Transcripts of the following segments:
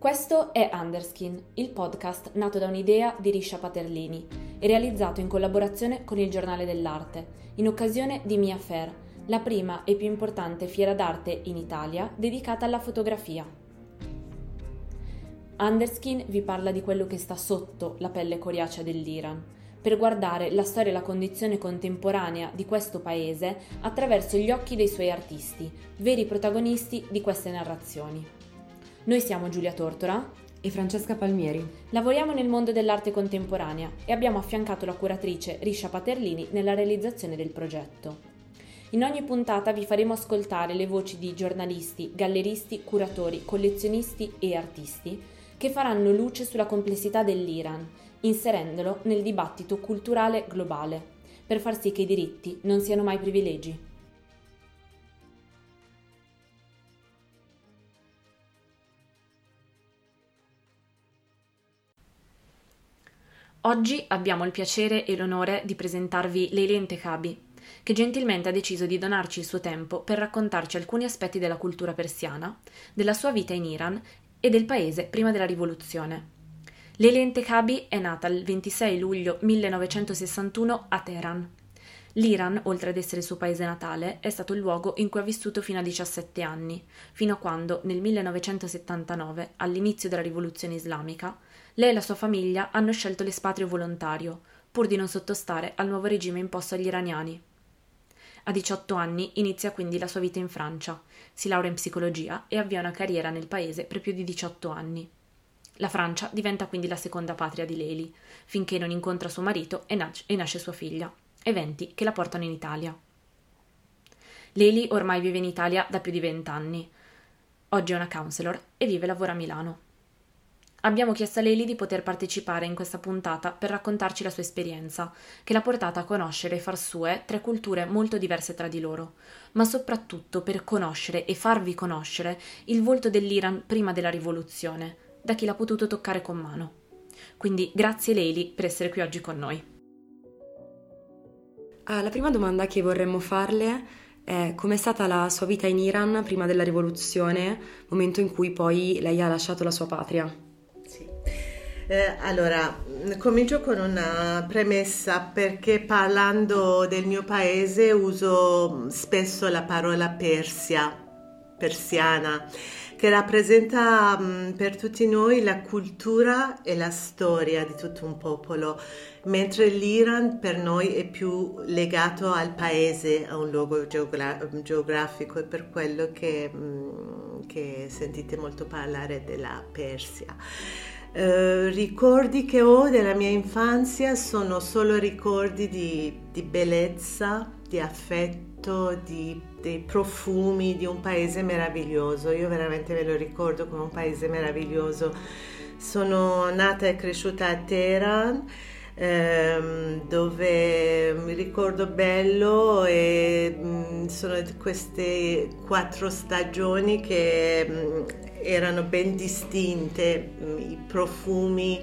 Questo è Underskin, il podcast nato da un'idea di Risha Paterlini e realizzato in collaborazione con il Giornale dell'Arte, in occasione di Mia Fair, la prima e più importante fiera d'arte in Italia dedicata alla fotografia. Underskin vi parla di quello che sta sotto la pelle coriacea dell'Iran, per guardare la storia e la condizione contemporanea di questo paese attraverso gli occhi dei suoi artisti, veri protagonisti di queste narrazioni. Noi siamo Giulia Tortora e Francesca Palmieri. Lavoriamo nel mondo dell'arte contemporanea e abbiamo affiancato la curatrice Risha Paterlini nella realizzazione del progetto. In ogni puntata vi faremo ascoltare le voci di giornalisti, galleristi, curatori, collezionisti e artisti che faranno luce sulla complessità dell'Iran, inserendolo nel dibattito culturale globale, per far sì che i diritti non siano mai privilegi. Oggi abbiamo il piacere e l'onore di presentarvi Leilin Tekabi, che gentilmente ha deciso di donarci il suo tempo per raccontarci alcuni aspetti della cultura persiana, della sua vita in Iran e del paese prima della rivoluzione. Leilin Tekabi è nata il 26 luglio 1961 a Teheran. L'Iran, oltre ad essere il suo paese natale, è stato il luogo in cui ha vissuto fino a 17 anni, fino a quando, nel 1979, all'inizio della rivoluzione islamica, lei e la sua famiglia hanno scelto l'espatrio volontario, pur di non sottostare al nuovo regime imposto agli iraniani. A 18 anni inizia quindi la sua vita in Francia, si laurea in psicologia e avvia una carriera nel paese per più di 18 anni. La Francia diventa quindi la seconda patria di Leli, finché non incontra suo marito e nasce sua figlia, eventi che la portano in Italia. Leli ormai vive in Italia da più di vent'anni. Oggi è una counselor e vive e lavora a Milano. Abbiamo chiesto a Leli di poter partecipare in questa puntata per raccontarci la sua esperienza, che l'ha portata a conoscere e far sue tre culture molto diverse tra di loro, ma soprattutto per conoscere e farvi conoscere il volto dell'Iran prima della rivoluzione, da chi l'ha potuto toccare con mano. Quindi grazie Leli per essere qui oggi con noi. Ah, la prima domanda che vorremmo farle è com'è stata la sua vita in Iran prima della rivoluzione, momento in cui poi lei ha lasciato la sua patria. Eh, allora, comincio con una premessa perché parlando del mio paese uso spesso la parola Persia, persiana, che rappresenta mh, per tutti noi la cultura e la storia di tutto un popolo, mentre l'Iran per noi è più legato al paese, a un luogo geogra- geografico, è per quello che, mh, che sentite molto parlare della Persia. Eh, ricordi che ho della mia infanzia sono solo ricordi di, di bellezza, di affetto, di, dei profumi di un paese meraviglioso. Io veramente me lo ricordo come un paese meraviglioso. Sono nata e cresciuta a Teheran ehm, dove mi ricordo bello e mm, sono queste quattro stagioni che mm, erano ben distinte, mm, i profumi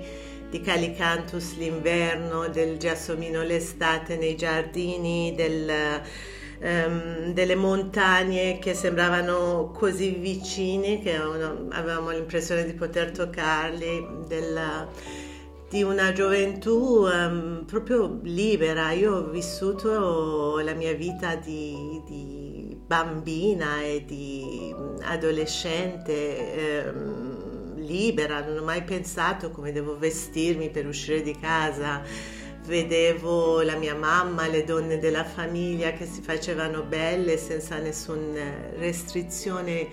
di Calicantus l'inverno, del giassomino l'estate nei giardini, del, um, delle montagne che sembravano così vicine che avevamo l'impressione di poter toccarli, del, di una gioventù um, proprio libera. Io ho vissuto la mia vita di, di bambina e di adolescente ehm, libera, non ho mai pensato come devo vestirmi per uscire di casa. Vedevo la mia mamma, le donne della famiglia che si facevano belle senza nessuna restrizione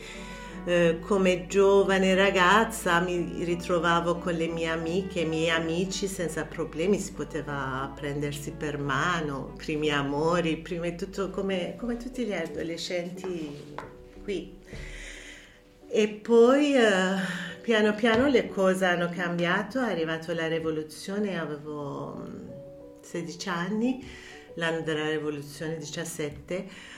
eh, come giovane ragazza mi ritrovavo con le mie amiche, i miei amici senza problemi, si poteva prendersi per mano, primi amori, prima di tutto come, come tutti gli adolescenti qui. E poi eh, piano piano le cose hanno cambiato, è arrivata la rivoluzione, avevo 16 mm, anni, l'anno della rivoluzione 17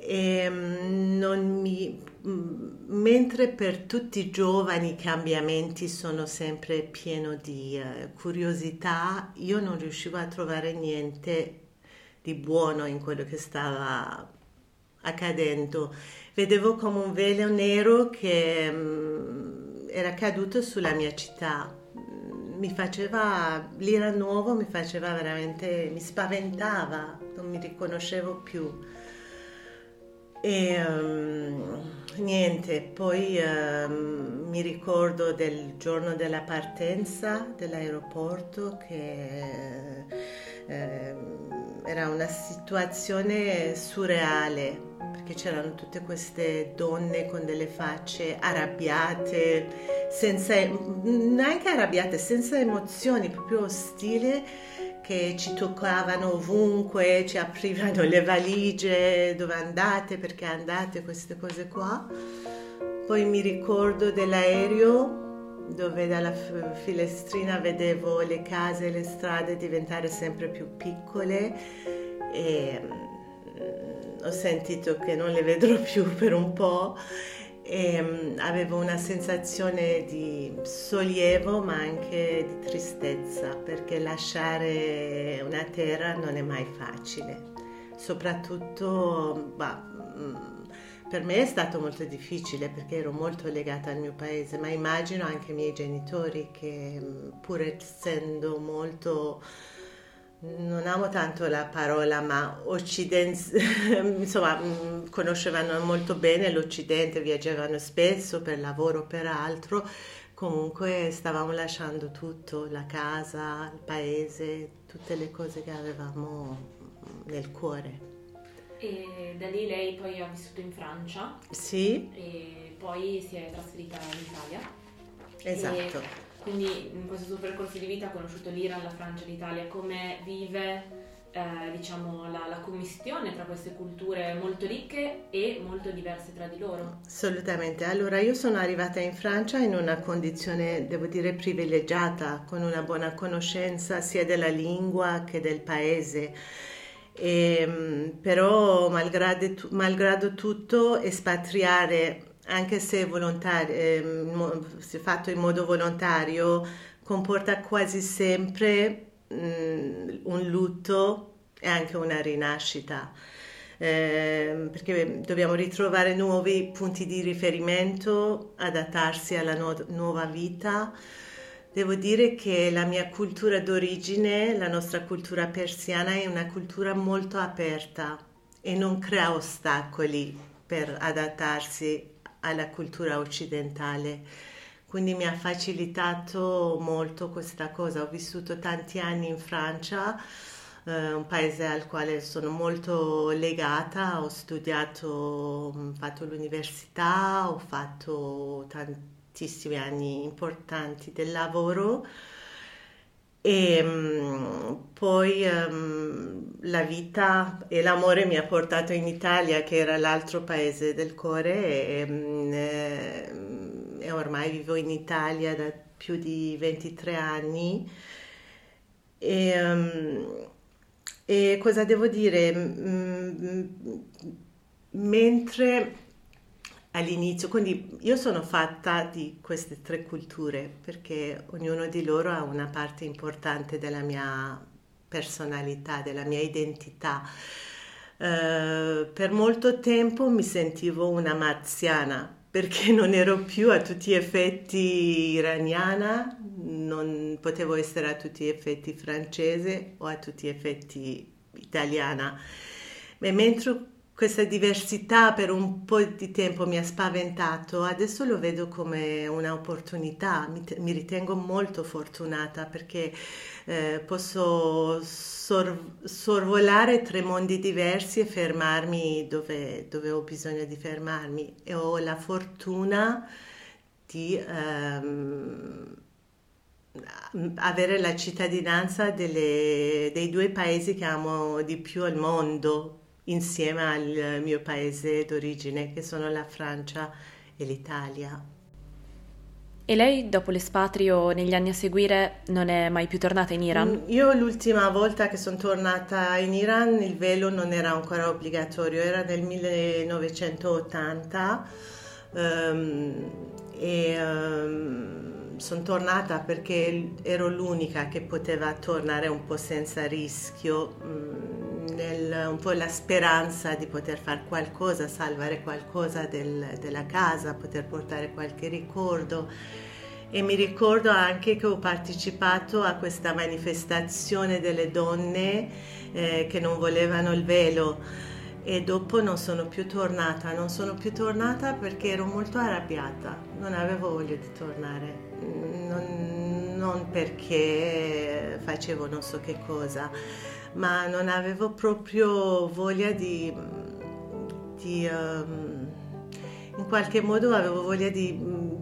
e mm, non mi, mm, mentre per tutti i giovani i cambiamenti sono sempre pieno di uh, curiosità, io non riuscivo a trovare niente di buono in quello che stava accadendo. Vedevo come un velo nero che um, era caduto sulla mia città. Mi faceva, l'ira nuovo mi faceva veramente, mi spaventava, non mi riconoscevo più. E um, niente, poi um, mi ricordo del giorno della partenza dell'aeroporto che eh, era una situazione surreale perché c'erano tutte queste donne con delle facce arrabbiate, senza, neanche arrabbiate, senza emozioni, proprio ostili che ci toccavano ovunque, ci aprivano le valigie, dove andate, perché andate, queste cose qua. Poi mi ricordo dell'aereo dove dalla finestrina vedevo le case e le strade diventare sempre più piccole e ho sentito che non le vedrò più per un po' e um, avevo una sensazione di sollievo ma anche di tristezza perché lasciare una terra non è mai facile, soprattutto bah, per me è stato molto difficile perché ero molto legata al mio paese, ma immagino anche i miei genitori che pur essendo molto non amo tanto la parola, ma occidente, insomma, mm, conoscevano molto bene l'Occidente, viaggiavano spesso per lavoro o per altro, comunque stavamo lasciando tutto, la casa, il paese, tutte le cose che avevamo nel cuore. E da lì lei poi ha vissuto in Francia? Sì. E poi si è trasferita in Italia? Esatto. E quindi in questo suo percorso di vita ha conosciuto l'Iran, la Francia, l'Italia, come vive eh, diciamo, la, la, commistione tra queste culture molto ricche e molto diverse tra di loro? Assolutamente, allora io sono arrivata in Francia in una condizione, devo dire, privilegiata, con una buona conoscenza sia della lingua che del paese. E, ehm, però malgrado, malgrado tutto espatriare anche se, eh, se fatto in modo volontario, comporta quasi sempre mh, mm, un lutto e anche una rinascita. Eh, perché dobbiamo ritrovare nuovi punti di riferimento, adattarsi alla nu- nuova vita. Devo dire che la mia cultura d'origine, la nostra cultura persiana, è una cultura molto aperta e non crea ostacoli per adattarsi alla cultura occidentale. Quindi mi ha facilitato molto questa cosa. Ho vissuto tanti anni in Francia, eh, un paese al quale sono molto legata. Ho studiato, ho fatto l'università, ho fatto tantissimi anni importanti del lavoro e um, poi um, la vita e l'amore mi ha portato in Italia, che era l'altro paese del cuore, e, um, e ormai vivo in Italia da più di 23 anni. E, e cosa devo dire? Mentre all'inizio, quindi io sono fatta di queste tre culture perché ognuno di loro ha una parte importante della mia personalità, della mia identità. Uh, per molto tempo mi sentivo una marziana perché non ero più a tutti gli effetti iraniana, non potevo essere a tutti gli effetti francese o a tutti gli effetti italiana. E mentre questa diversità per un po' di tempo mi ha spaventato, adesso lo vedo come un'opportunità, mi, mi ritengo molto fortunata perché eh, posso sor- sorvolare tre mondi diversi e fermarmi dove, dove, ho bisogno di fermarmi. E ho la fortuna di ehm, avere la cittadinanza delle, dei due paesi che amo di più al mondo insieme al mio paese d'origine che sono la Francia e l'Italia. E lei dopo l'espatrio negli anni a seguire non è mai più tornata in Iran? Mm, io l'ultima volta che sono tornata in Iran il velo non era ancora obbligatorio, era nel 1980 um, ehm, e um, sono tornata perché ero l'unica che poteva tornare un po' senza rischio. Um, nel, un po' la speranza di poter fare qualcosa, salvare qualcosa del, della casa, poter portare qualche ricordo. E mi ricordo anche che ho partecipato a questa manifestazione delle donne eh, che non volevano il velo. E dopo non sono più tornata, non sono più tornata perché ero molto arrabbiata, non avevo voglia di tornare, non, non perché facevo non so che cosa, ma non avevo proprio voglia di, di um, in qualche modo avevo voglia di,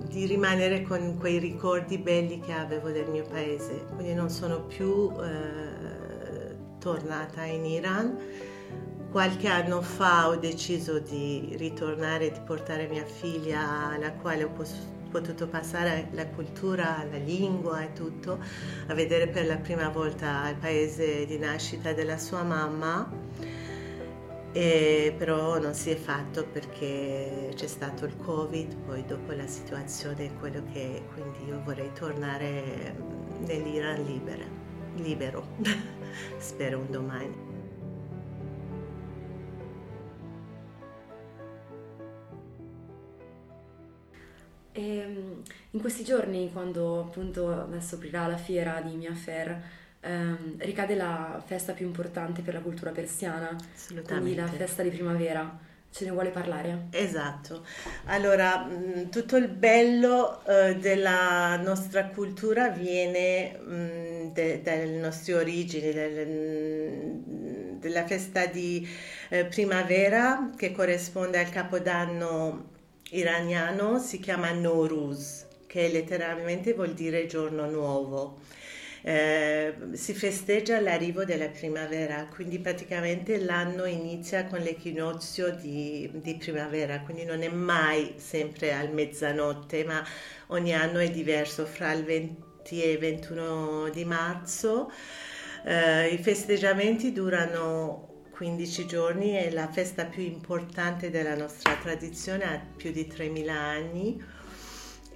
di, rimanere con quei ricordi belli che avevo del mio paese, quindi non sono più eh, tornata in Iran. Qualche anno fa ho deciso di ritornare, di portare mia figlia alla quale ho potuto passare la cultura, la lingua e tutto, a vedere per la prima volta il paese di nascita della sua mamma. E però non si è fatto perché c'è stato il covid, poi dopo la situazione è quello che quindi io vorrei tornare nell'Iran libera, libero, spero un domani. Questi giorni, quando appunto adesso aprirà la fiera di Mia Fair, ehm, ricade la festa più importante per la cultura persiana, quindi la festa di primavera. Ce ne vuole parlare? Esatto. Allora, mm, tutto il bello eh, della nostra cultura viene mm, de, dalle nostre origini, del, mm, della festa di eh, primavera che corrisponde al capodanno iraniano si chiama Nowruz, che letteralmente vuol dire giorno nuovo. Eh, si festeggia l'arrivo della primavera, quindi praticamente l'anno inizia con l'equinozio di, di, primavera, quindi non è mai sempre al mezzanotte, ma ogni anno è diverso fra il 20 e il 21 di marzo. Eh, I festeggiamenti durano 15 giorni, è la festa più importante della nostra tradizione, ha più di 3.000 anni.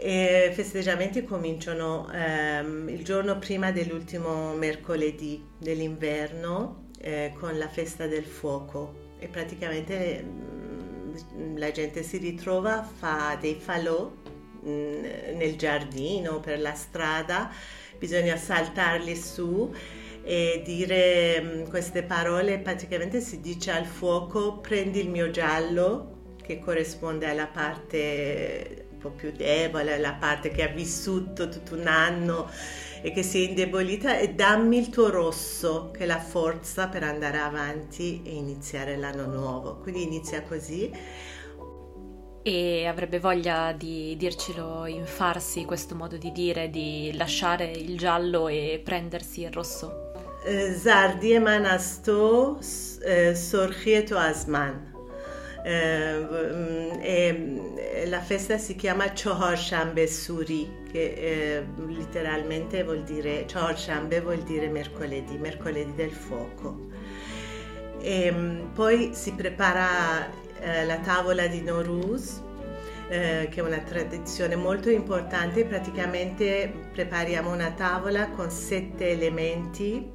I festeggiamenti cominciano ehm, il giorno prima dell'ultimo mercoledì dell'inverno eh, con la festa del fuoco. E praticamente mh, mm, la gente si ritrova, fa dei falò mh, mm, nel giardino, per la strada, bisogna saltarli su e dire mm, queste parole. Praticamente si dice al fuoco prendi il mio giallo che corrisponde alla parte po' più debole, alla parte che ha vissuto tutto un anno e che si è indebolita e dammi il tuo rosso che è la forza per andare avanti e iniziare l'anno nuovo. Quindi inizia così e avrebbe voglia di dircelo in farsi questo modo di dire, di lasciare il giallo e prendersi il rosso? زردی من از تو سرخی تو از من la festa si chiama Choharshambe Suri che eh, letteralmente vuol dire Choharshambe vuol dire mercoledì, mercoledì del fuoco. E poi si prepara eh, la tavola di Noruz eh, che è una tradizione molto importante. Praticamente prepariamo una tavola con sette elementi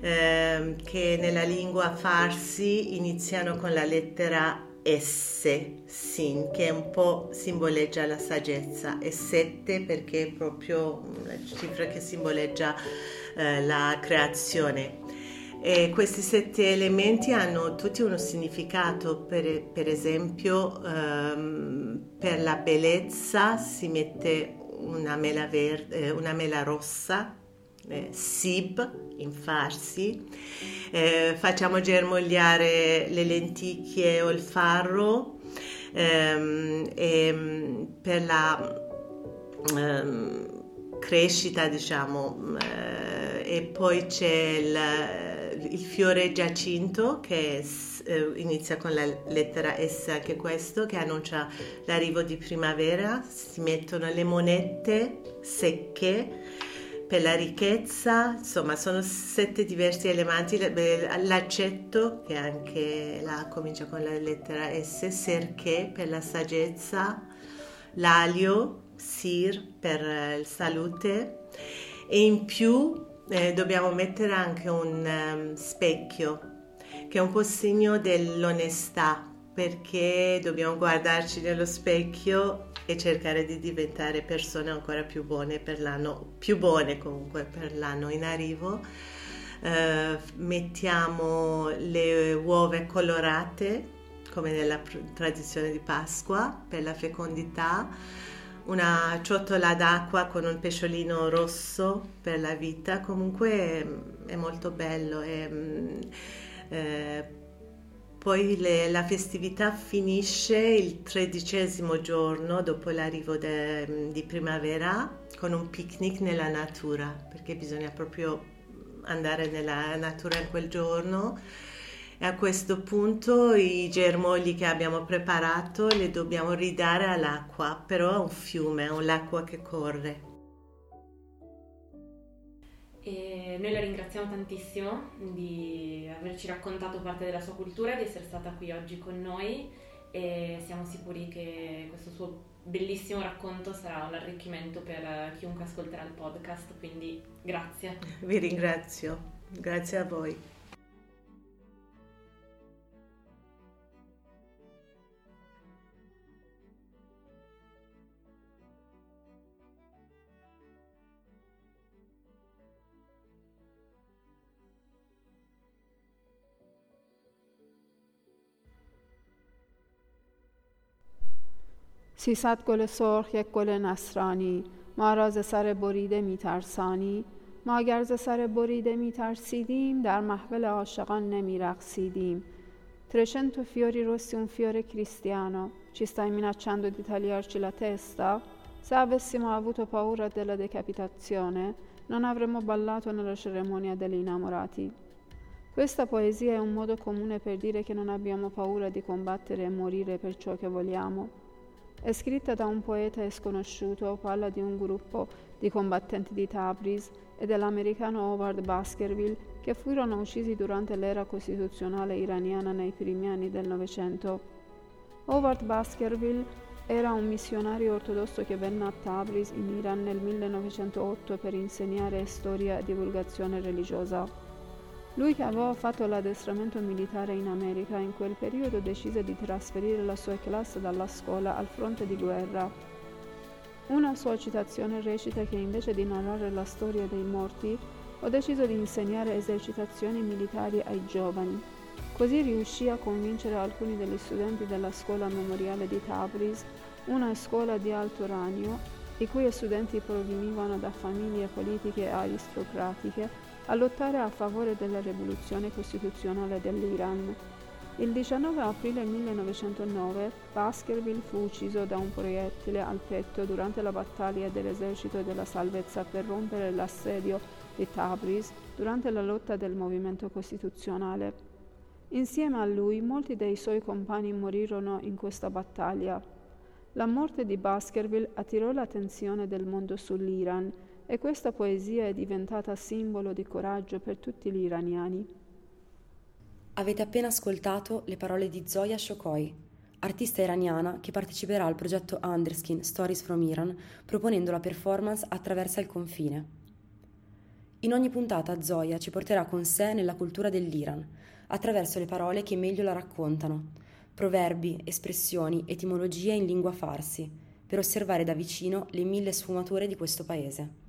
eh, che nella lingua farsi iniziano con la lettera S, sin, che un po' simboleggia la saggezza, e 7 perché è proprio una cifra che simboleggia eh, la creazione. E questi sette elementi hanno tutti uno significato, per, per esempio ehm, per la bellezza si mette una mela, verde, una mela rossa eh, SIB in farsi, eh, facciamo germogliare le lenticchie o il farro ehm, e, mm, per la ehm, crescita diciamo eh, e poi c'è il, il fiore giacinto che eh, inizia con la lettera S anche questo che annuncia l'arrivo di primavera. Si mettono le monete secche per la ricchezza, insomma sono sette diversi elementi, l'accetto che anche la comincia con la lettera S, serché per la saggezza, l'alio, sir per la salute. E in più eh, dobbiamo mettere anche un um, specchio che è un po' segno dell'onestà, perché dobbiamo guardarci nello specchio e cercare di diventare persone ancora più buone per l'anno, più buone comunque per l'anno in arrivo. Uh, mettiamo le uova colorate come nella tradizione di Pasqua per la fecondità, una ciotola d'acqua con un pesciolino rosso per la vita, comunque è, è molto bello. È, eh, poi le, la festività finisce il tredicesimo giorno dopo l'arrivo de, di primavera con un picnic nella natura, perché bisogna proprio andare nella natura in quel giorno. E a questo punto i germogli che abbiamo preparato li dobbiamo ridare all'acqua, però è un fiume, è l'acqua che corre. Noi la ringraziamo tantissimo di averci raccontato parte della sua cultura e di essere stata qui oggi con noi e siamo sicuri che questo suo bellissimo racconto sarà un arricchimento per chiunque ascolterà il podcast, quindi grazie. Vi ringrazio, grazie a voi. سیصد گل سرخ یک گل نصرانی ما را ز سر بریده میترسانی ما اگر ز سر بریده میترسیدیم در محفل عاشقان نمیرقصیدیم Trecento fiori rossi un fiore cristiano, ci stai minacciando di tagliarci la testa? Se avessimo avuto paura della decapitazione, non avremmo ballato nella cerimonia degli innamorati. Questa poesia è un modo comune per dire che non abbiamo paura di combattere e morire per ciò che vogliamo. è scritta da un poeta sconosciuto, parla di un gruppo di combattenti di Tabriz e dell'americano Howard Baskerville che furono uccisi durante l'era costituzionale iraniana nei primi anni del Novecento. Howard Baskerville era un missionario ortodosso che venne a Tabriz in Iran nel 1908 per insegnare storia e divulgazione religiosa. Lui che aveva fatto l'addestramento militare in America in quel periodo decise di trasferire la sua classe dalla scuola al fronte di guerra. Una sua citazione recita che invece di narrare la storia dei morti, ho deciso di insegnare esercitazioni militari ai giovani. Così riuscì a convincere alcuni degli studenti della scuola memoriale di Tabriz, una scuola di alto rango, i cui studenti provenivano da famiglie politiche aristocratiche, a lottare a favore della rivoluzione costituzionale dell'Iran. Il 19 aprile 1909 Baskerville fu ucciso da un proiettile al petto durante la battaglia dell'esercito della salvezza per rompere l'assedio di Tabriz durante la lotta del movimento costituzionale. Insieme a lui molti dei suoi compagni morirono in questa battaglia. La morte di Baskerville attirò l'attenzione del mondo sull'Iran e questa poesia è diventata simbolo di coraggio per tutti gli iraniani. Avete appena ascoltato le parole di Zoya Shokoi, artista iraniana che parteciperà al progetto Underskin Stories from Iran proponendo la performance Attraversa il confine. In ogni puntata Zoya ci porterà con sé nella cultura dell'Iran, attraverso le parole che meglio la raccontano, proverbi, espressioni, etimologie in lingua farsi, per osservare da vicino le mille sfumature di questo paese.